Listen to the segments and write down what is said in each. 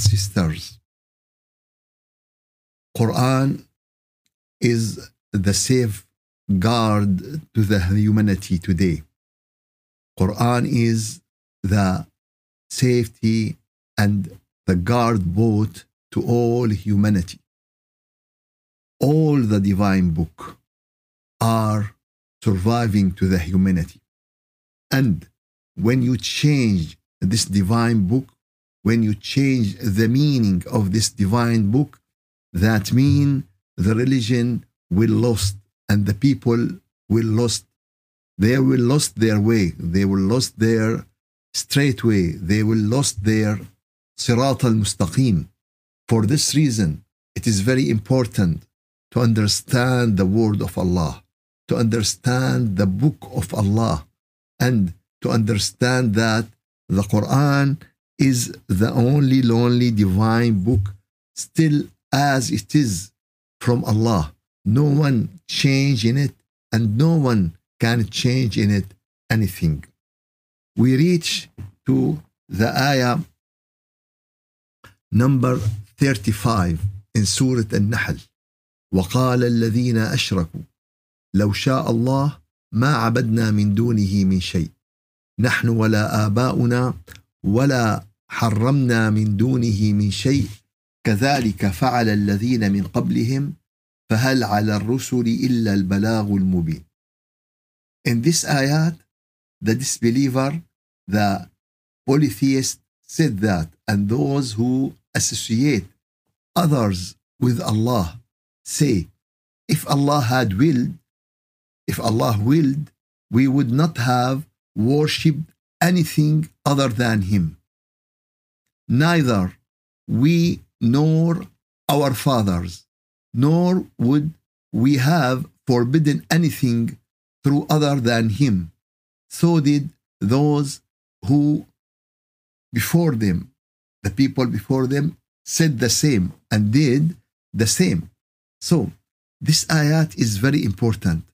sisters quran is the safeguard to the humanity today. Quran is the safety and the guard boat to all humanity. All the divine book are surviving to the humanity. And when you change this divine book when you change the meaning of this divine book that mean the religion will lost and the people will lost. They will lost their way. They will lost their straight way. They will lost their sirat al-mustaqim. For this reason it is very important to understand the word of Allah to understand the book of Allah and to understand that the Quran is the only lonely divine book still as it is from Allah. No one change in it and no one can change in it anything. We reach to the ayah number 35 in Surah Al-Nahl. وقال الذين أشركوا لو شاء الله ما عبدنا من دونه من شيء نحن ولا آباؤنا ولا حرمنا من دونه من شيء كذلك فعل الذين من قبلهم فهل على الرسل إلا البلاغ المبين In this ayat, the disbeliever, the polytheist said that, and those who associate others with Allah say, if Allah had willed, if Allah willed, we would not have worshipped anything other than Him. Neither we nor our fathers, nor would we have forbidden anything through other than Him. So did those who before them, the people before them, said the same and did the same. So, this ayat is very important.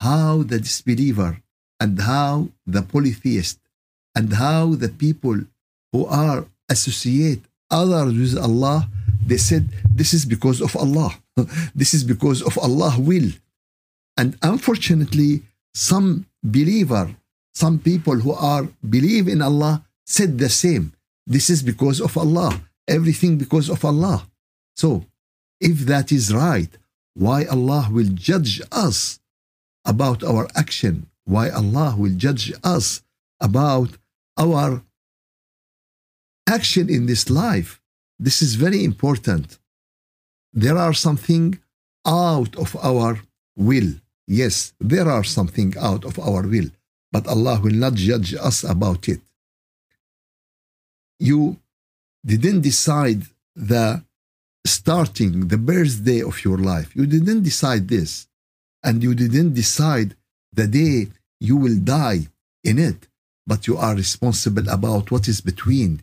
How the disbeliever and how the polytheist and how the people who are associate others with Allah, they said, this is because of Allah. this is because of Allah will. And unfortunately, some believer, some people who are believe in Allah said the same. This is because of Allah. Everything because of Allah. So, if that is right, why Allah will judge us about our action? Why Allah will judge us about our action in this life? This is very important. There are something out of our will. Yes, there are something out of our will, but Allah will not judge us about it. You didn't decide the starting, the birthday of your life. You didn't decide this. And you didn't decide the day you will die in it. But you are responsible about what is between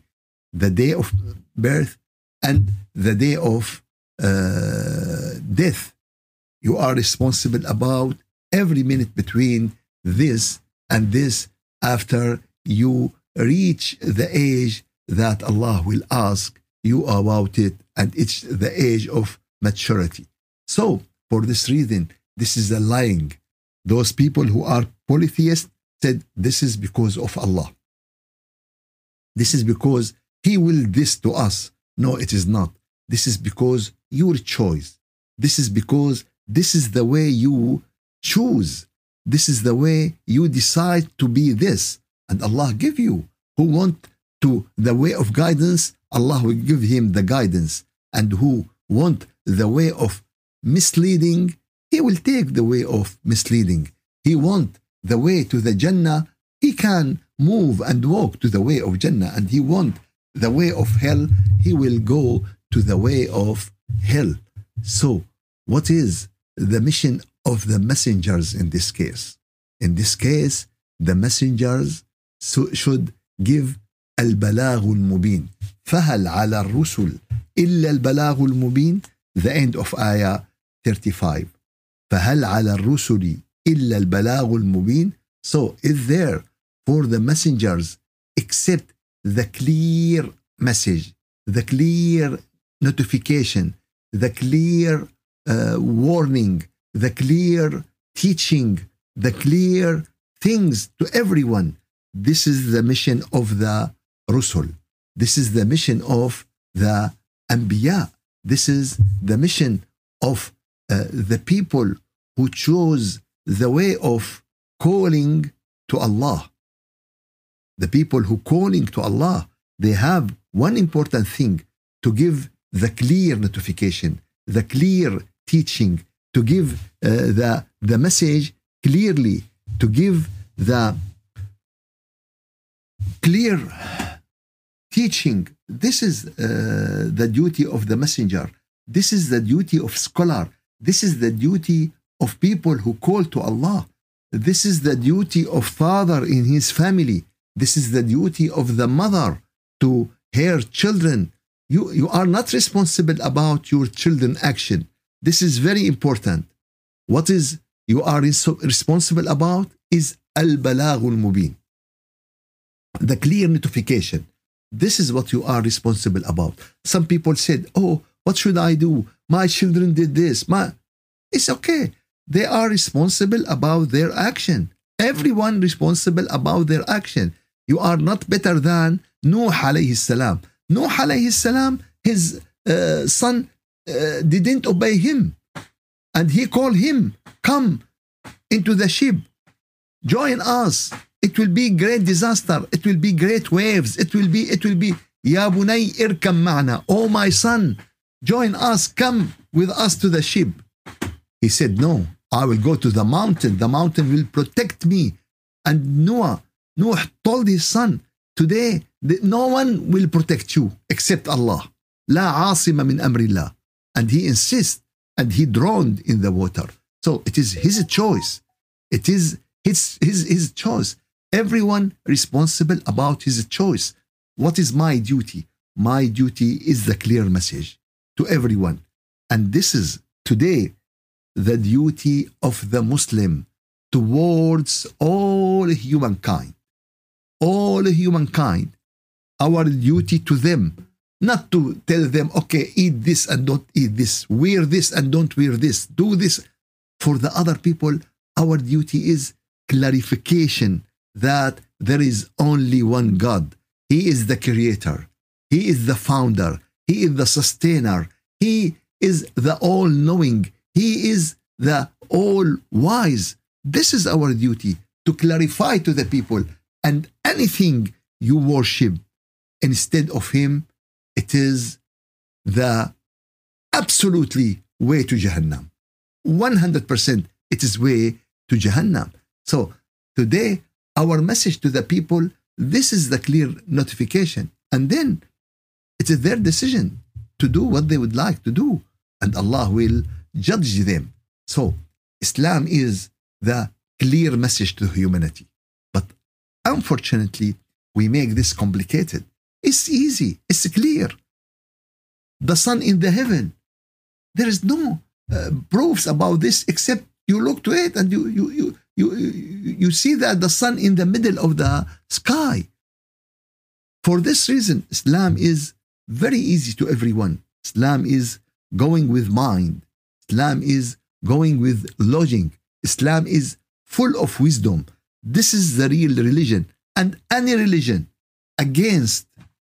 the day of birth and the day of uh, death. You are responsible about every minute between this and this after you reach the age that Allah will ask you about it and it's the age of maturity. So, for this reason, this is a lying. Those people who are polytheists said this is because of Allah. This is because He will this to us. No, it is not. This is because your choice. This is because this is the way you choose. This is the way you decide to be this. And Allah give you. Who want to the way of guidance, Allah will give him the guidance. And who want the way of misleading, he will take the way of misleading. He want the way to the Jannah, he can move and walk to the way of Jannah. And he want the way of hell, he will go to the way of hell. So, what is the mission of the messengers in this case? In this case, the messengers should give البلاغ المبين فهل على الرسل إلا البلاغ المبين the end of ayah 35 فهل على الرسل إلا البلاغ المبين so is there for the messengers except the clear message the clear notification, the clear uh, warning, the clear teaching, the clear things to everyone. This is the mission of the Rusul. This is the mission of the Anbiya. This is the mission of uh, the people who chose the way of calling to Allah. The people who calling to Allah, they have one important thing to give the clear notification, the clear teaching, to give uh, the, the message clearly, to give the clear teaching. This is uh, the duty of the messenger. This is the duty of scholar. This is the duty of people who call to Allah. This is the duty of father in his family. This is the duty of the mother to her children. You, you are not responsible about your children action. This is very important. What is you are responsible about is al-balaghul mubin. The clear notification. This is what you are responsible about. Some people said, "Oh, what should I do? My children did this." My It's okay. They are responsible about their action. Everyone responsible about their action. You are not better than Nuh alayhi salam. Nuh alayhi salam, his uh, son uh, didn't obey him. And he called him, come into the ship. Join us. It will be great disaster. It will be great waves. It will be, it will be, Ya bunay irkab ma'na. Oh my son, join us. Come with us to the ship. He said, no, I will go to the mountain. The mountain will protect me. And Noah, Noah told his son, today no one will protect you except Allah. لا عاصم من أمر الله. And he insists and he drowned in the water. So it is his choice. It is his, his, his choice. Everyone responsible about his choice. What is my duty? My duty is the clear message to everyone. And this is today the duty of the Muslim towards all humankind. All humankind, our duty to them, not to tell them, okay, eat this and don't eat this, wear this and don't wear this, do this. For the other people, our duty is clarification that there is only one God. He is the creator. He is the founder. He is the sustainer. He is the all knowing. He is the all wise. This is our duty to clarify to the people. And anything you worship instead of Him, it is the absolutely way to Jahannam. 100% it is way to Jahannam. So today, our message to the people, this is the clear notification. And then it is their decision to do what they would like to do. And Allah will judge them. So Islam is the clear message to humanity. But unfortunately, we make this complicated. It's easy, it's clear. The sun in the heaven. There is no uh, proofs about this except you look to it and you, you, you, you, you see that the sun in the middle of the sky. For this reason, Islam is very easy to everyone. Islam is going with mind. Islam is going with logic. Islam is full of wisdom. This is the real religion. And any religion against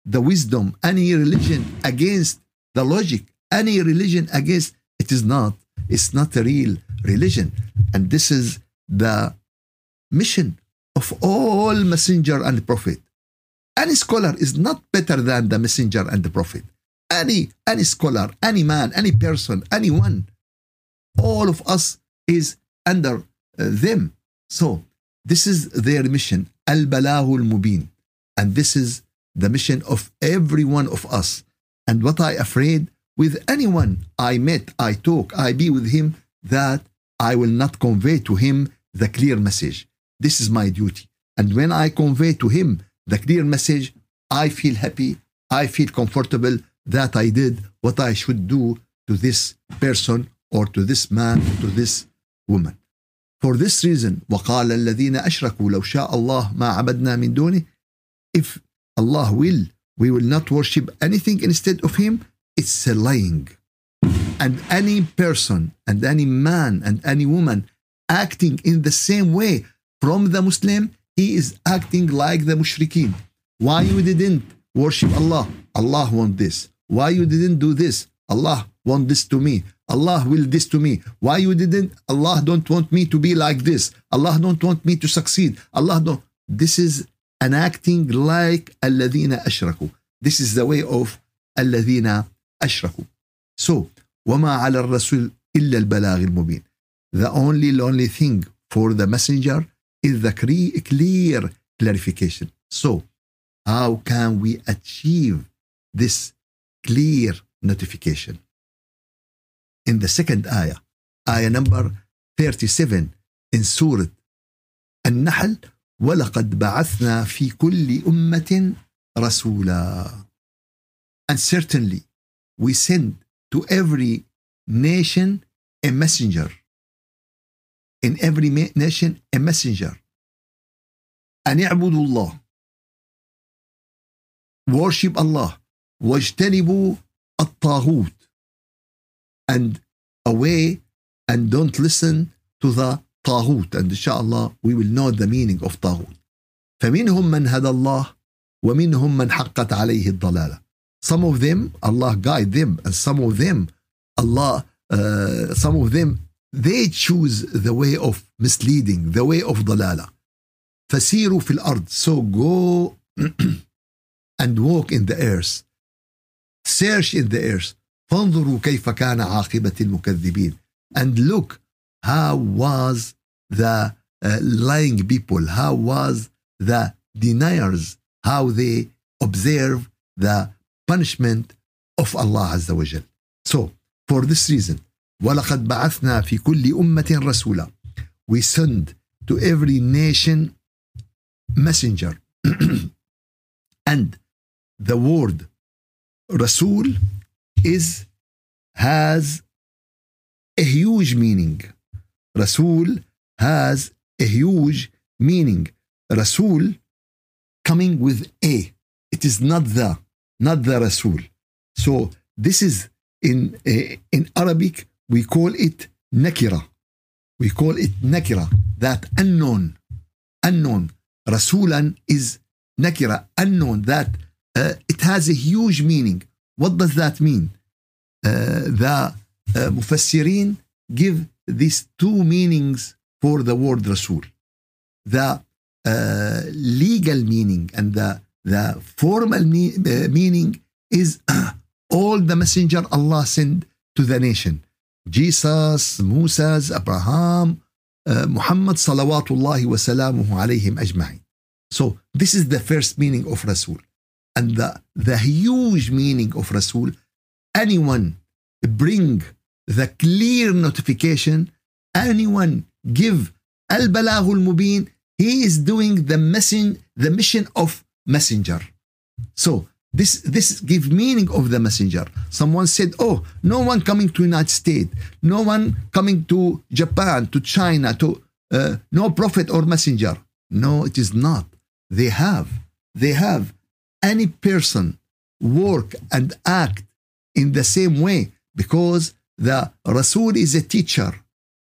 the wisdom, any religion against the logic, any religion against it is not. It's not a real religion. And this is the mission of all messenger and prophet. Any scholar is not better than the messenger and the prophet. Any any scholar, any man, any person, anyone, all of us is under uh, them. So this is their mission, al balaghul mubin, and this is the mission of every one of us. And what I afraid with anyone I met, I talk, I be with him, that I will not convey to him the clear message. This is my duty. And when I convey to him the clear message, I feel happy, I feel comfortable that I did what I should do to this person or to this man, to this woman. For this reason, وقال الذين أشركوا لو شاء الله ما عبدنا من دونه If Allah will, we will not worship anything instead of him, it's a lying. And any person and any man and any woman acting in the same way from the Muslim, he is acting like the mushrikeen. Why you didn't worship Allah? Allah want this. Why you didn't do this? Allah want this to me. Allah will this to me. Why you didn't? Allah don't want me to be like this. Allah don't want me to succeed. Allah don't. This is an acting like الذين أشركوا. This is the way of الذين أشركوا. So وما على الرسول إلا البلاغ المبين. The only only thing for the messenger is the clear clarification. So how can we achieve this clear notification? In the second ayah, ayah number 37 in Surah النحل ولقد بعثنا في كل أمة رسولا and certainly we send to every nation a messenger in every nation a messenger أن يعبدوا الله worship Allah واجتنبوا الطاغوت and away and don't listen to the طاغوت and inshallah we will know the meaning of طاغوت فمنهم من هدى الله ومنهم من حقت عليه الضلاله some of them Allah guide them and some of them Allah uh, some of them they choose the way of misleading the way of ضلاله فسيروا في الارض so go and walk in the earth search in the earth فانظروا كيف كان عاقبة المكذبين and look how was the uh, lying people how was the deniers how they observe the punishment of Allah عز وجل so for this reason ولقد بعثنا في كل أمة رسولا we send to every nation messenger and the word Rasul is has a huge meaning. Rasul has a huge meaning. Rasul coming with a. It is not the, not the Rasul. So this is in uh, in Arabic we call it nakira. We call it nakira. That unknown, unknown. Rasulan is nakira, unknown. That uh, it has a huge meaning. What does that mean? Uh, the uh, Mufassirin give these two meanings for the word Rasul. The uh, legal meaning and the, the formal me- uh, meaning is all the messenger Allah sent to the nation. Jesus, Moses, Abraham, uh, Muhammad salawatullahi wa salamuhu alayhim ajma'in. So this is the first meaning of Rasul. And the, the huge meaning of Rasul, anyone bring the clear notification, anyone give al-balaghul mubin, he is doing the mission, the mission of messenger. So this this give meaning of the messenger. Someone said, "Oh, no one coming to United States, no one coming to Japan, to China, to uh, no prophet or messenger." No, it is not. They have, they have any person work and act in the same way because the Rasul is a teacher.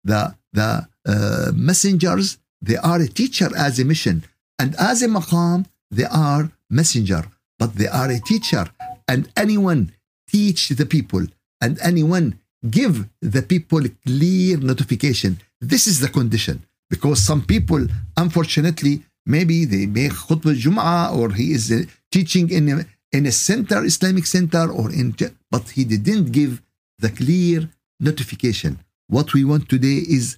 The the uh, messengers they are a teacher as a mission, and as a maqam they are messenger but they are a teacher. And anyone teach the people and anyone give the people clear notification this is the condition. Because some people unfortunately maybe they make khutbah jum'ah or he is teaching in a, in a center islamic center or in but he didn't give the clear notification what we want today is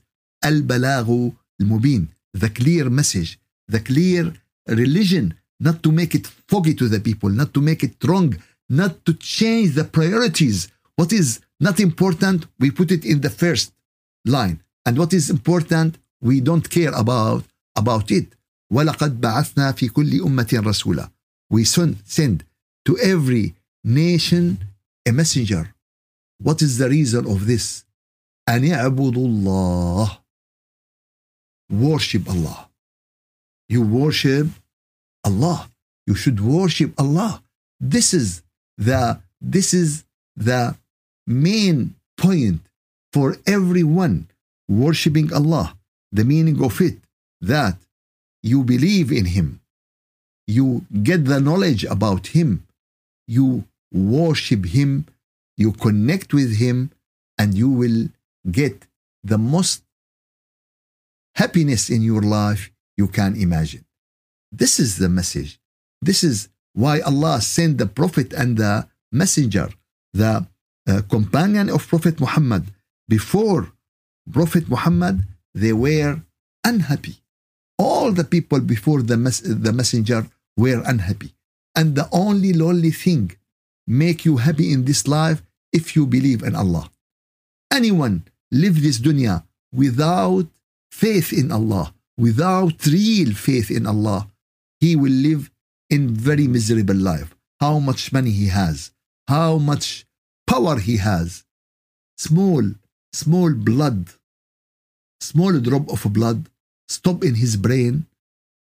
al balaghu al mubin the clear message the clear religion not to make it foggy to the people, not to make it wrong, not to change the priorities. What is not important, we put it in the first line. And what is important, we don't care about, about it. وَلَقَدْ بَعَثْنَا فِي كُلِّ أُمَّةٍ رَسُولًا We send to every nation a messenger. What is the reason of this? أن يعبدوا الله Worship Allah. You worship Allah. You should worship Allah. this is the this is the main point for everyone worshiping Allah. The meaning of it that you believe in Him, you get the knowledge about Him, you worship Him, you connect with Him, and you will get the most happiness in your life you can imagine. This is the message. This is why Allah sent the Prophet and the Messenger, the uh, companion of Prophet Muhammad. Before Prophet Muhammad, they were unhappy. All the people before the, mes- the messenger were unhappy. And the only lonely thing make you happy in this life if you believe in Allah. Anyone live this dunya without faith in Allah, without real faith in Allah, he will live in very miserable life. How much money he has, how much power he has. Small, small blood, small drop of blood stop in his brain,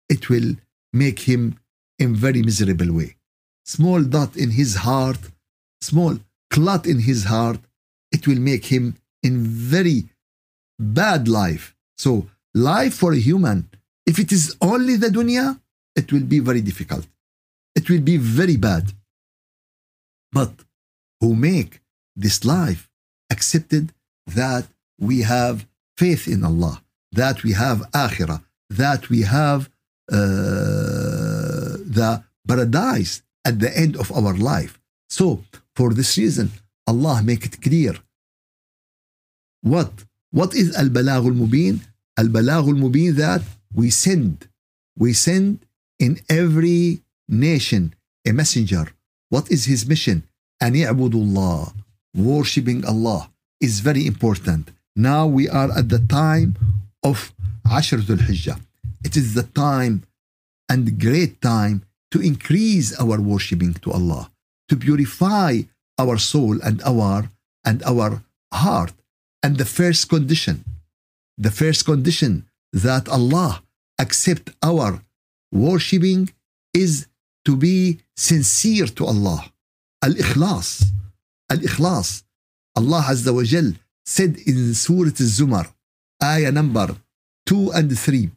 it will make him in very miserable way. Small dot in his heart, small clot in his heart, it will make him in very bad life. So life for a human, if it is only the dunya, it will be very difficult. It will be very bad. But who make this life accepted that we have faith in Allah, that we have akhirah, that we have uh, the paradise at the end of our life. So for this reason, Allah make it clear. What? What is al-balagh al-mubin? Al-balagh al-mubin that we send. We send in every nation a messenger. What is his mission? أن يعبدوا الله. Worshipping Allah is very important. Now we are at the time of Ashr Dhul Hijjah. It is the time and great time to increase our worshipping to Allah, to purify our soul and our and our heart. And the first condition, the first condition that Allah accept our worshipping is to be sincere to Allah. Al-Ikhlas. Al-Ikhlas. Allah Azza wa Jal said in Surah Al-Zumar, ayah number 2 and 3,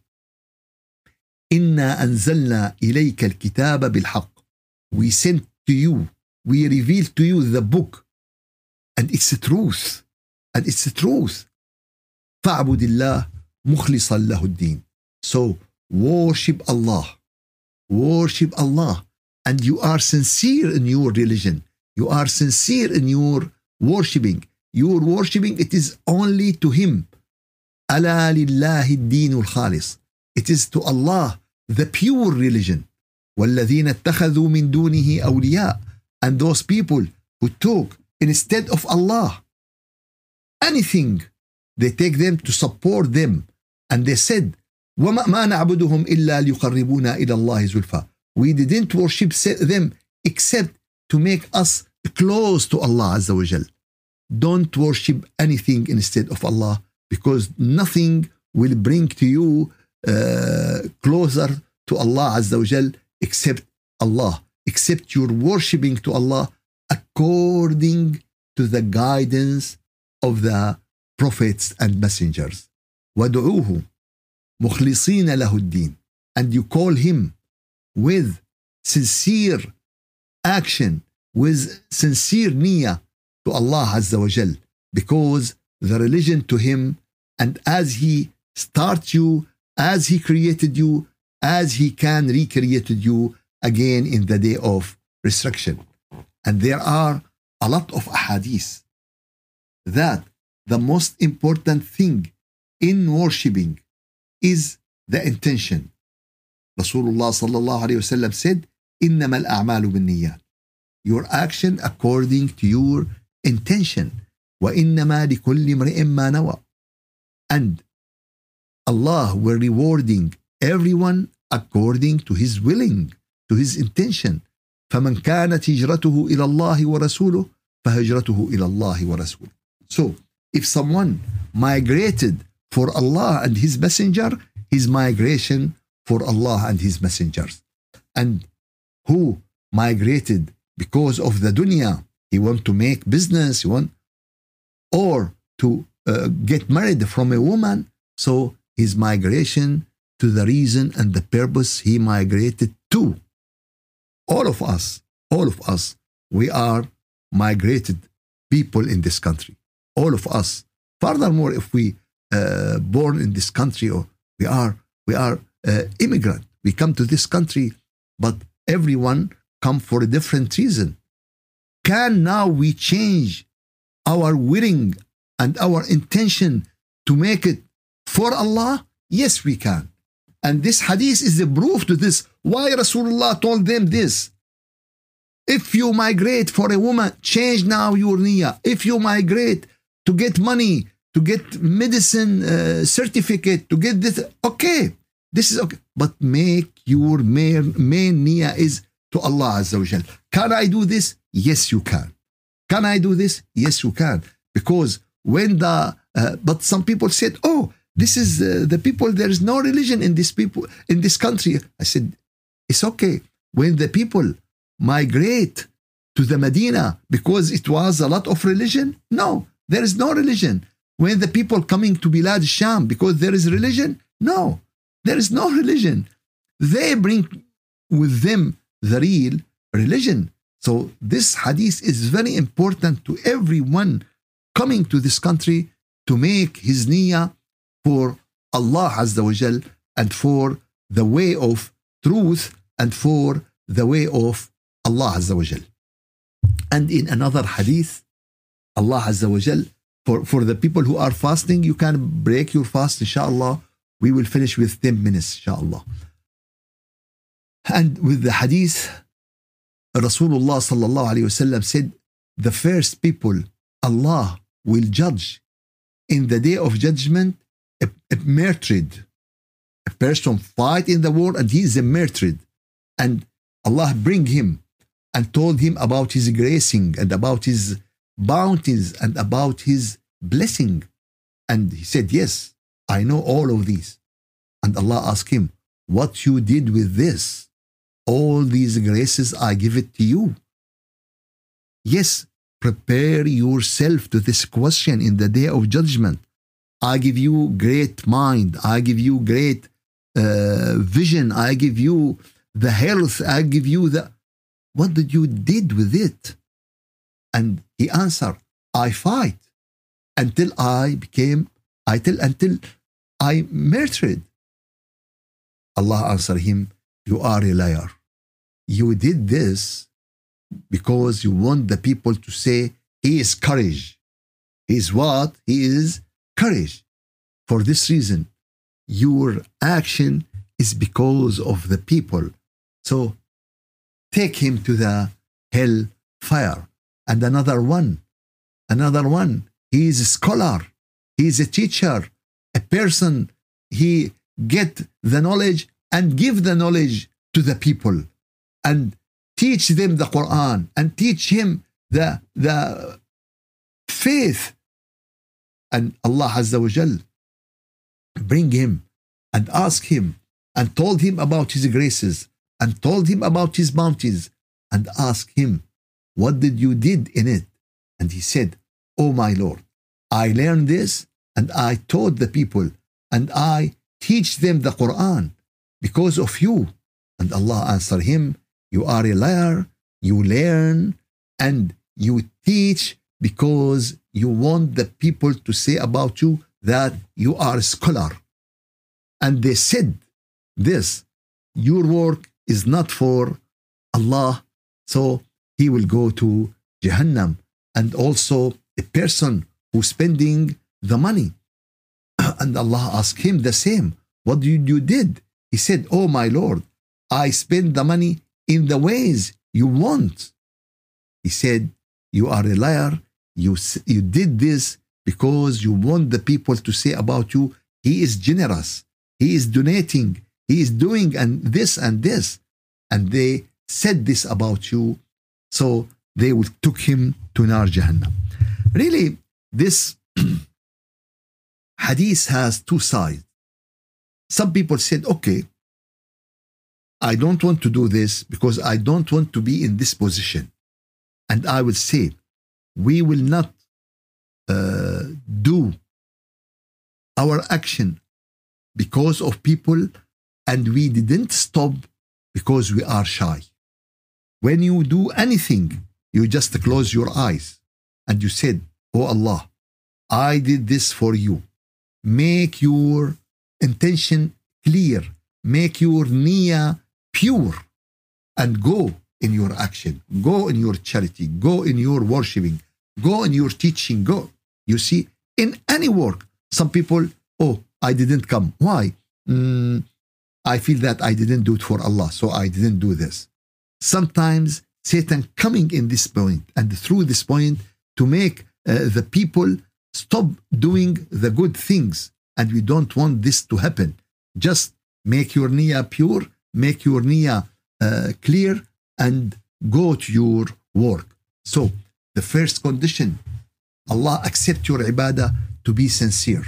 إنا أنزلنا إليك الكتاب بالحق. We sent to you, we revealed to you the book, and it's the truth. And it's the truth. فاعبد الله مخلصا له الدين. So worship Allah. Worship Allah. And you are sincere in your religion. You are sincere in your worshiping. Your worshiping, it is only to Him. ألا لله الدين الخالص. It is to Allah, the pure religion. والذين اتخذوا من دونه أولياء. And those people who took instead of Allah anything, they take them to support them. And they said, وما ما نعبدهم إلا ليقربونا إلى الله زلفى. We didn't worship them except to make us close to Allah Azza wa Jal. Don't worship anything instead of Allah because nothing will bring to you uh, closer to Allah Azza wa Jal except Allah, except your worshipping to Allah according to the guidance of the prophets and messengers. وَدُعُوهُ مُخْلِصِينَ لَهُ الدِّينَ And you call him with sincere action, with sincere niyyah to Allah Azza wa Jal, because the religion to him, and as he starts you, as he created you, as he can recreate you again in the day of resurrection. And there are a lot of ahadith that the most important thing in worshipping is the intention. Rasulullah sallallahu alayhi wasallam said, إنما الأعمال بالنيات. Your action according to your intention. وإنما لكل امرئ ما نوى. And Allah will rewarding everyone according to his willing, to his intention. فمن كانت هجرته إلى الله ورسوله فهجرته إلى الله ورسوله. So, if someone migrated for Allah and His Messenger, his migration for Allah and His messengers. And who migrated because of the dunya. He want to make business. He want, or to uh, get married from a woman. So his migration to the reason and the purpose he migrated to. All of us, all of us, we are migrated people in this country. All of us. Furthermore, if we uh, born in this country or we are we are uh, immigrant, we come to this country, but everyone come for a different reason. Can now we change our willing and our intention to make it for Allah? Yes, we can. And this hadith is the proof to this. Why Rasulullah told them this? If you migrate for a woman, change now your niyyah. If you migrate to get money, to get medicine uh, certificate, to get this, okay, this is okay. But make your main, main niyyah is to Allah Azza wa Can I do this? Yes, you can. Can I do this? Yes, you can. Because when the, uh, but some people said, oh, this is uh, the people, there is no religion in this people, in this country. I said, it's okay. When the people migrate to the Medina because it was a lot of religion? No, there is no religion. When the people coming to Bilad Sham because there is religion? No, there is no religion. They bring with them the real religion. So this hadith is very important to everyone coming to this country to make his niyyah for Allah Azza wa Jal and for the way of truth and for the way of Allah Azza wa Jal. And in another hadith, Allah Azza wa Jal, for, for the people who are fasting, you can break your fast, inshallah. We will finish with 10 minutes, inshallah. And with the hadith, Rasulullah sallallahu alayhi wasallam said, the first people Allah will judge in the day of judgment a, a a person fight in the war and he is a murdered. And Allah bring him and told him about his gracing and about his bounties and about his blessing. And he said, Yes, I know all of these. And Allah asked him, What you did with this? All these graces, I give it to you. Yes, prepare yourself to this question in the day of judgment. I give you great mind. I give you great uh, vision. I give you the health. I give you the what did you did with it? And he answered, I fight until I became, I until I murdered. Allah answered him, You are a liar. You did this because you want the people to say he is courage. He is what? He is courage. For this reason, your action is because of the people. So take him to the hell fire. And another one, another one, he is a scholar, he is a teacher, a person, he get the knowledge and give the knowledge to the people and teach them the Quran and teach him the, the faith. And Allah Azza wa Jal bring him and ask him and told him about his graces and told him about his bounties and ask him, What did you did in it? And he said, Oh my Lord, I learned this and I taught the people and I teach them the Quran because of you. And Allah answered him, You are a liar, you learn and you teach because you want the people to say about you that you are a scholar. And they said this, your work is not for Allah, so he will go to Jahannam. And also a person who's spending the money. and Allah asked him the same. What did you did? He said, Oh my Lord, I spend the money in the ways you want. He said, You are a liar. You, you did this because you want the people to say about you, he is generous. He is donating. He is doing and this and this. And they said this about you. So they will took him to nar jahannam. Really this hadith has two sides. Some people said okay i don't want to do this because i don't want to be in this position. And I will say, we will not uh, do our action because of people and we didn't stop because we are shy. When you do anything, you just close your eyes and you said, Oh Allah, I did this for you. Make your intention clear, make your niyyah pure, and go in your action, go in your charity, go in your worshiping, go in your teaching, go. You see, in any work, some people, oh, I didn't come. Why? Mm, I feel that I didn't do it for Allah, so I didn't do this. Sometimes Satan coming in this point and through this point to make uh, the people stop doing the good things. And we don't want this to happen. Just make your niyyah pure, make your niyyah uh, clear, and go to your work. So, the first condition Allah accept your ibadah to be sincere,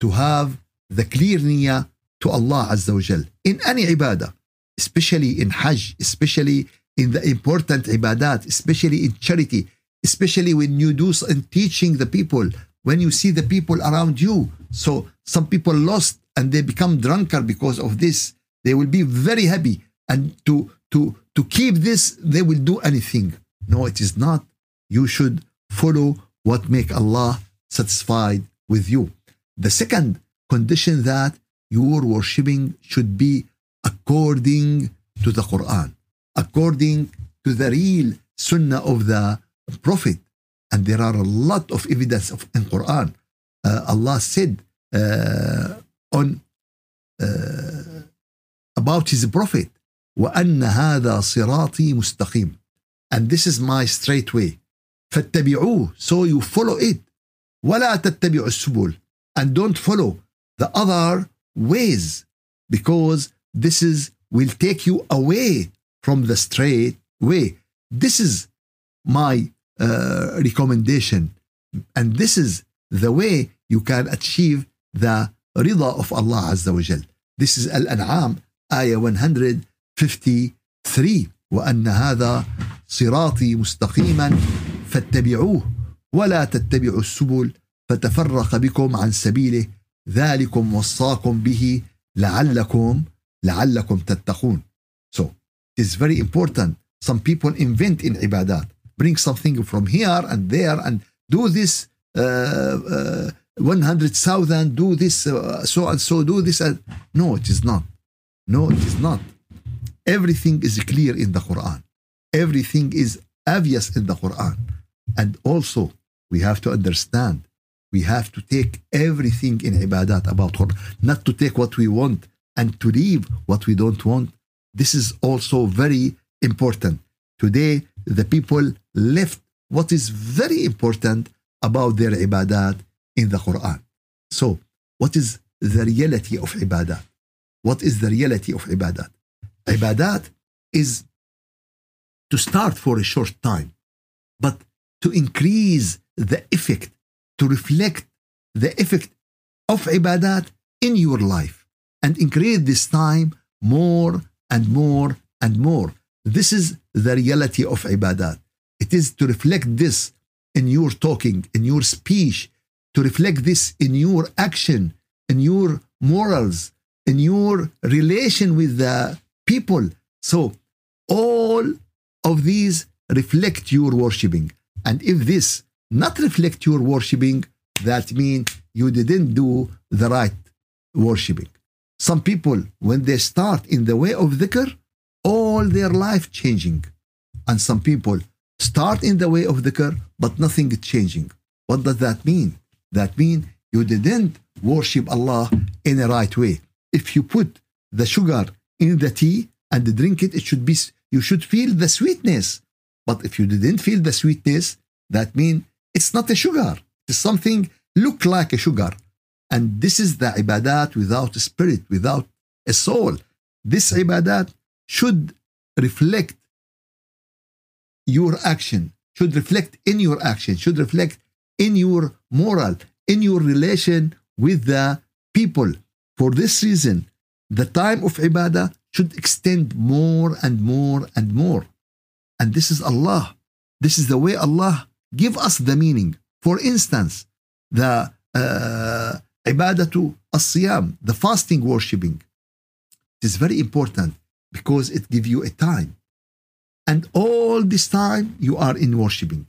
to have the clear niyyah to Allah Azza wa Jal in any ibadah, especially in Hajj, especially in the important ibadat, especially in charity, especially when you do in teaching the people, when you see the people around you. So some people lost and they become drunkard because of this. They will be very happy. And to to to keep this, they will do anything. No, it is not. You should follow what make Allah satisfied with you. The second condition that your worshiping should be according to the Quran, according to the real sunnah of the Prophet. And there are a lot of evidence of, in Quran. Uh, Allah said uh, on uh, about his Prophet, وأن هذا صراطي مستقيم. And this is my straight way. فاتبعوه. So you follow it. ولا تتبعوا السبل. And don't follow the other ways because this is will take you away from the straight way. This is my uh, recommendation, and this is the way you can achieve the rida of Allah Azza wa Jal. This is Al-An'am, ayah 153. وأن هذا صراطي مستقيما فاتبعوه ولا تتبعوا السبل فتفرق بكم عن سبيله ذلكم وصاكم به لعلكم لعلكم تتقون so it's very important some people invent in ibadat bring something from here and there and do this uh, uh, 100,000 do this uh, so and so do this and no it is not no it is not everything is clear in the Quran everything is obvious in the Quran and also we have to understand we have to take everything in ibadat about Quran, not to take what we want and to leave what we don't want. This is also very important. Today, the people left what is very important about their ibadat in the Quran. So, what is the reality of ibadat? What is the reality of ibadat? Ibadat is to start for a short time, but to increase the effect to reflect the effect of ibadat in your life and increase this time more and more and more. This is the reality of ibadat. It is to reflect this in your talking, in your speech, to reflect this in your action, in your morals, in your relation with the people. So all of these reflect your worshiping. And if this not reflect your worshiping, that means you didn't do the right worshiping. Some people, when they start in the way of dhikr, all their life changing. And some people start in the way of dhikr, but nothing is changing. What does that mean? That means you didn't worship Allah in a right way. If you put the sugar in the tea and drink it, it should be you should feel the sweetness. But if you didn't feel the sweetness, that means it's not a sugar. It's something look like a sugar. And this is the ibadat without a spirit, without a soul. This ibadat should reflect your action, should reflect in your action, should reflect in your moral, in your relation with the people. For this reason, the time of ibadah should extend more and more and more. And this is Allah. This is the way Allah give us the meaning. For instance, the uh, ibadatu as-siyam, the fasting worshipping. It is very important because it gives you a time. And all this time you are in worshipping.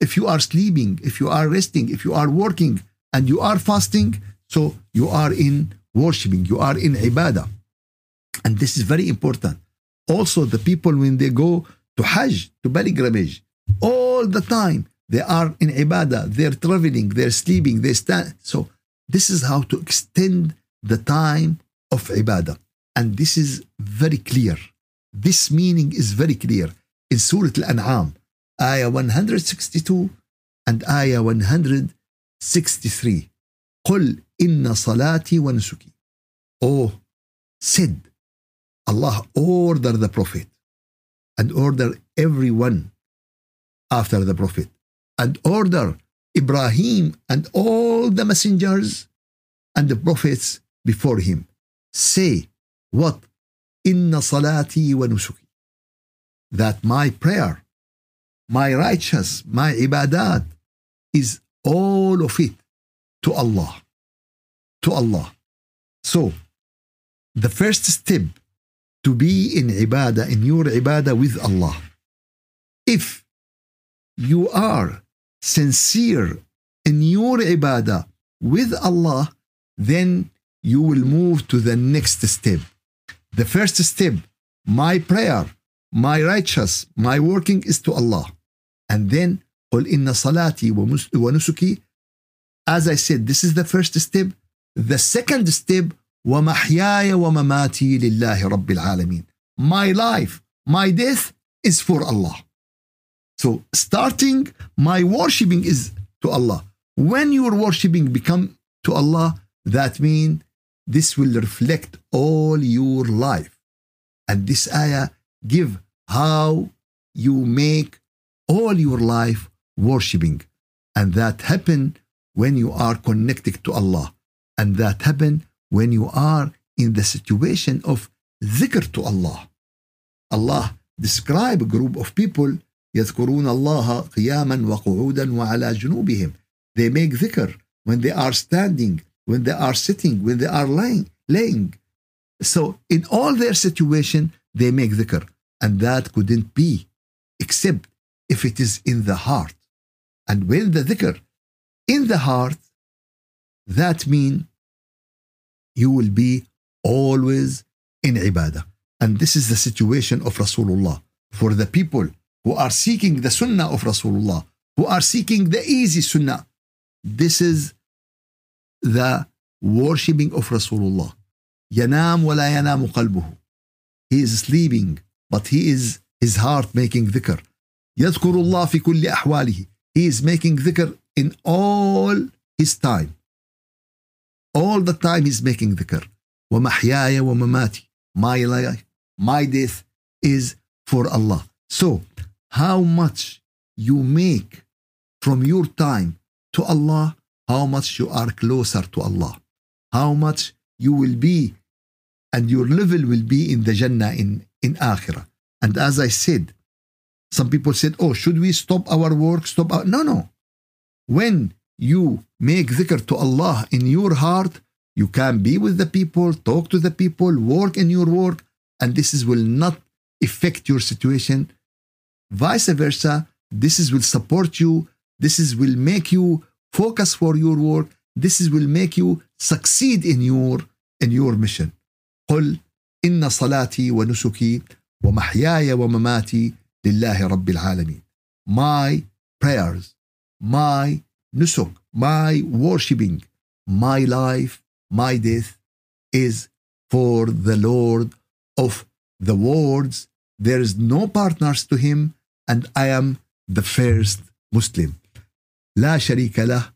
If you are sleeping, if you are resting, if you are working, and you are fasting, so you are in worshipping, you are in ibadah. And this is very important. Also, the people when they go to Hajj, to pilgrimage, all the time they are in ibadah, they're traveling, they're sleeping, they stand. So this is how to extend the time of ibadah. And this is very clear. This meaning is very clear in Surah Al-An'am, ayah 162 and ayah 163. قل Inna salati wa nusuki. Oh, said Allah order the Prophet and order everyone after the Prophet and order Ibrahim and all the messengers and the prophets before him. Say what? Inna salati wa nusuki. That my prayer, my righteous, my ibadat is all of it to Allah To Allah. So, the first step to be in ibadah, in your ibadah with Allah. If you are sincere in your ibadah with Allah, then you will move to the next step. The first step, my prayer, my righteous, my working is to Allah. And then, قل إن صلاتي ونسكي. As I said, this is the first step. The second step, ومحياي ومماتي لله رب العالمين. My life, my death is for Allah. So starting my worshiping is to Allah. When your worshiping become to Allah, that means this will reflect all your life. And this ayah give how you make all your life worshiping. And that happen when you are connected to Allah. And that happen when you are in the situation of dhikr to Allah. Allah describe a group of people يذكرون الله قياما وقعودا وعلى جنوبهم. They make dhikr when they are standing, when they are sitting, when they are lying, laying. So in all their situation, they make dhikr. And that couldn't be except if it is in the heart. And when the dhikr in the heart, that means you will be always in ibadah. And this is the situation of Rasulullah. For the people who are seeking the sunnah of Rasulullah, who are seeking the easy sunnah, this is the worshipping of Rasulullah. ينام ولا ينام قلبه. He is sleeping, but he is his heart making dhikr. يذكر الله في كل أحواله. He is making dhikr in all his time. All the time he's making dhikr. ومحياي ومماتي. My life, my death is for Allah. So, how much you make from your time to Allah, how much you are closer to Allah, how much you will be and your level will be in the Jannah in, in Akhirah. And as I said, some people said, oh, should we stop our work? Stop our... No, no. When you make dhikr to Allah in your heart, you can be with the people, talk to the people, work in your work, and this is, will not affect your situation. Vice versa, this is will support you. This is will make you focus for your work. This is will make you succeed in your in your mission. قل إن صلاتي ونسكي ومحياي ومماتي لله رب العالمين. My prayers, my nusuk, my worshipping, my life, my death is for the Lord of the worlds. There is no partners to him, and I am the first Muslim. لا شريك له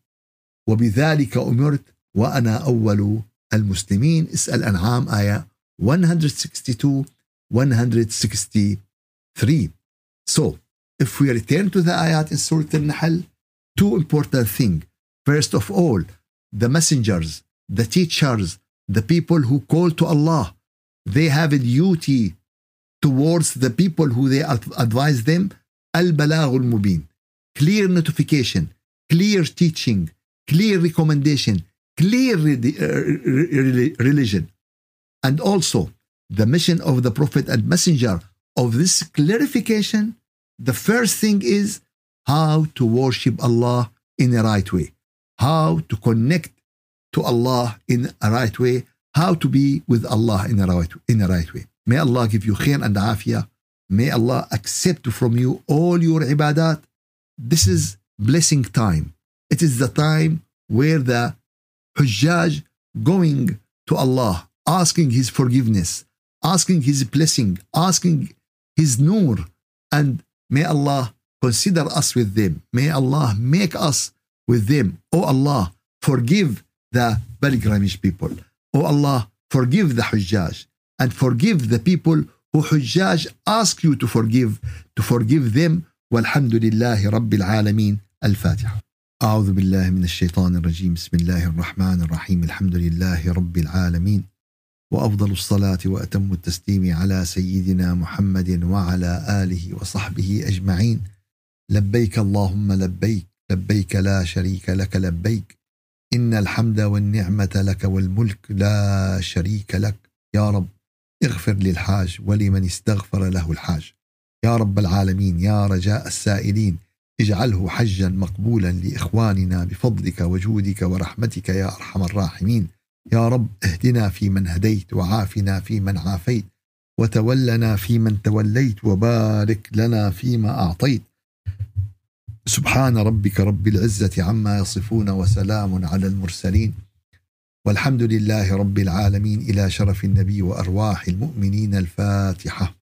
وبذلك أمرت وأنا أول المسلمين اسأل أنعام آية 162 163 So if we return to the ayat in Surah Al-Nahl two important things. First of all, the messengers, the teachers, the people who call to Allah, they have a duty towards the people who they advise them. Al Balagh Mubin. Clear notification, clear teaching, clear recommendation, clear uh, religion. And also, the mission of the Prophet and Messenger of this clarification, the first thing is how to worship Allah in a right way how to connect to Allah in a right way how to be with Allah in a right, in a right way. May Allah give you khair and afiyah may Allah accept from you all your ibadat. This is blessing time. It is the time where the Hujjaj going to Allah, asking His forgiveness, asking His blessing, asking His nur, and may Allah consider us with them. May Allah make us with them. Oh Allah, forgive the pilgrimage people. Oh Allah, forgive the Hujjaj and forgive the people who Hujjaj ask you to forgive, to forgive them. والحمد لله رب العالمين الفاتحة أعوذ بالله من الشيطان الرجيم بسم الله الرحمن الرحيم الحمد لله رب العالمين وأفضل الصلاة وأتم التسليم على سيدنا محمد وعلى آله وصحبه أجمعين لبيك اللهم لبيك لبيك لا شريك لك لبيك. إن الحمد والنعمة لك والملك لا شريك لك. يا رب اغفر للحاج ولمن استغفر له الحاج. يا رب العالمين يا رجاء السائلين اجعله حجا مقبولا لإخواننا بفضلك وجودك ورحمتك يا أرحم الراحمين. يا رب اهدنا فيمن هديت وعافنا فيمن عافيت. وتولنا فيمن توليت وبارك لنا فيما أعطيت. سبحان ربك رب العزة عما يصفون وسلام على المرسلين. والحمد لله رب العالمين إلى شرف النبي وأرواح المؤمنين الفاتحة.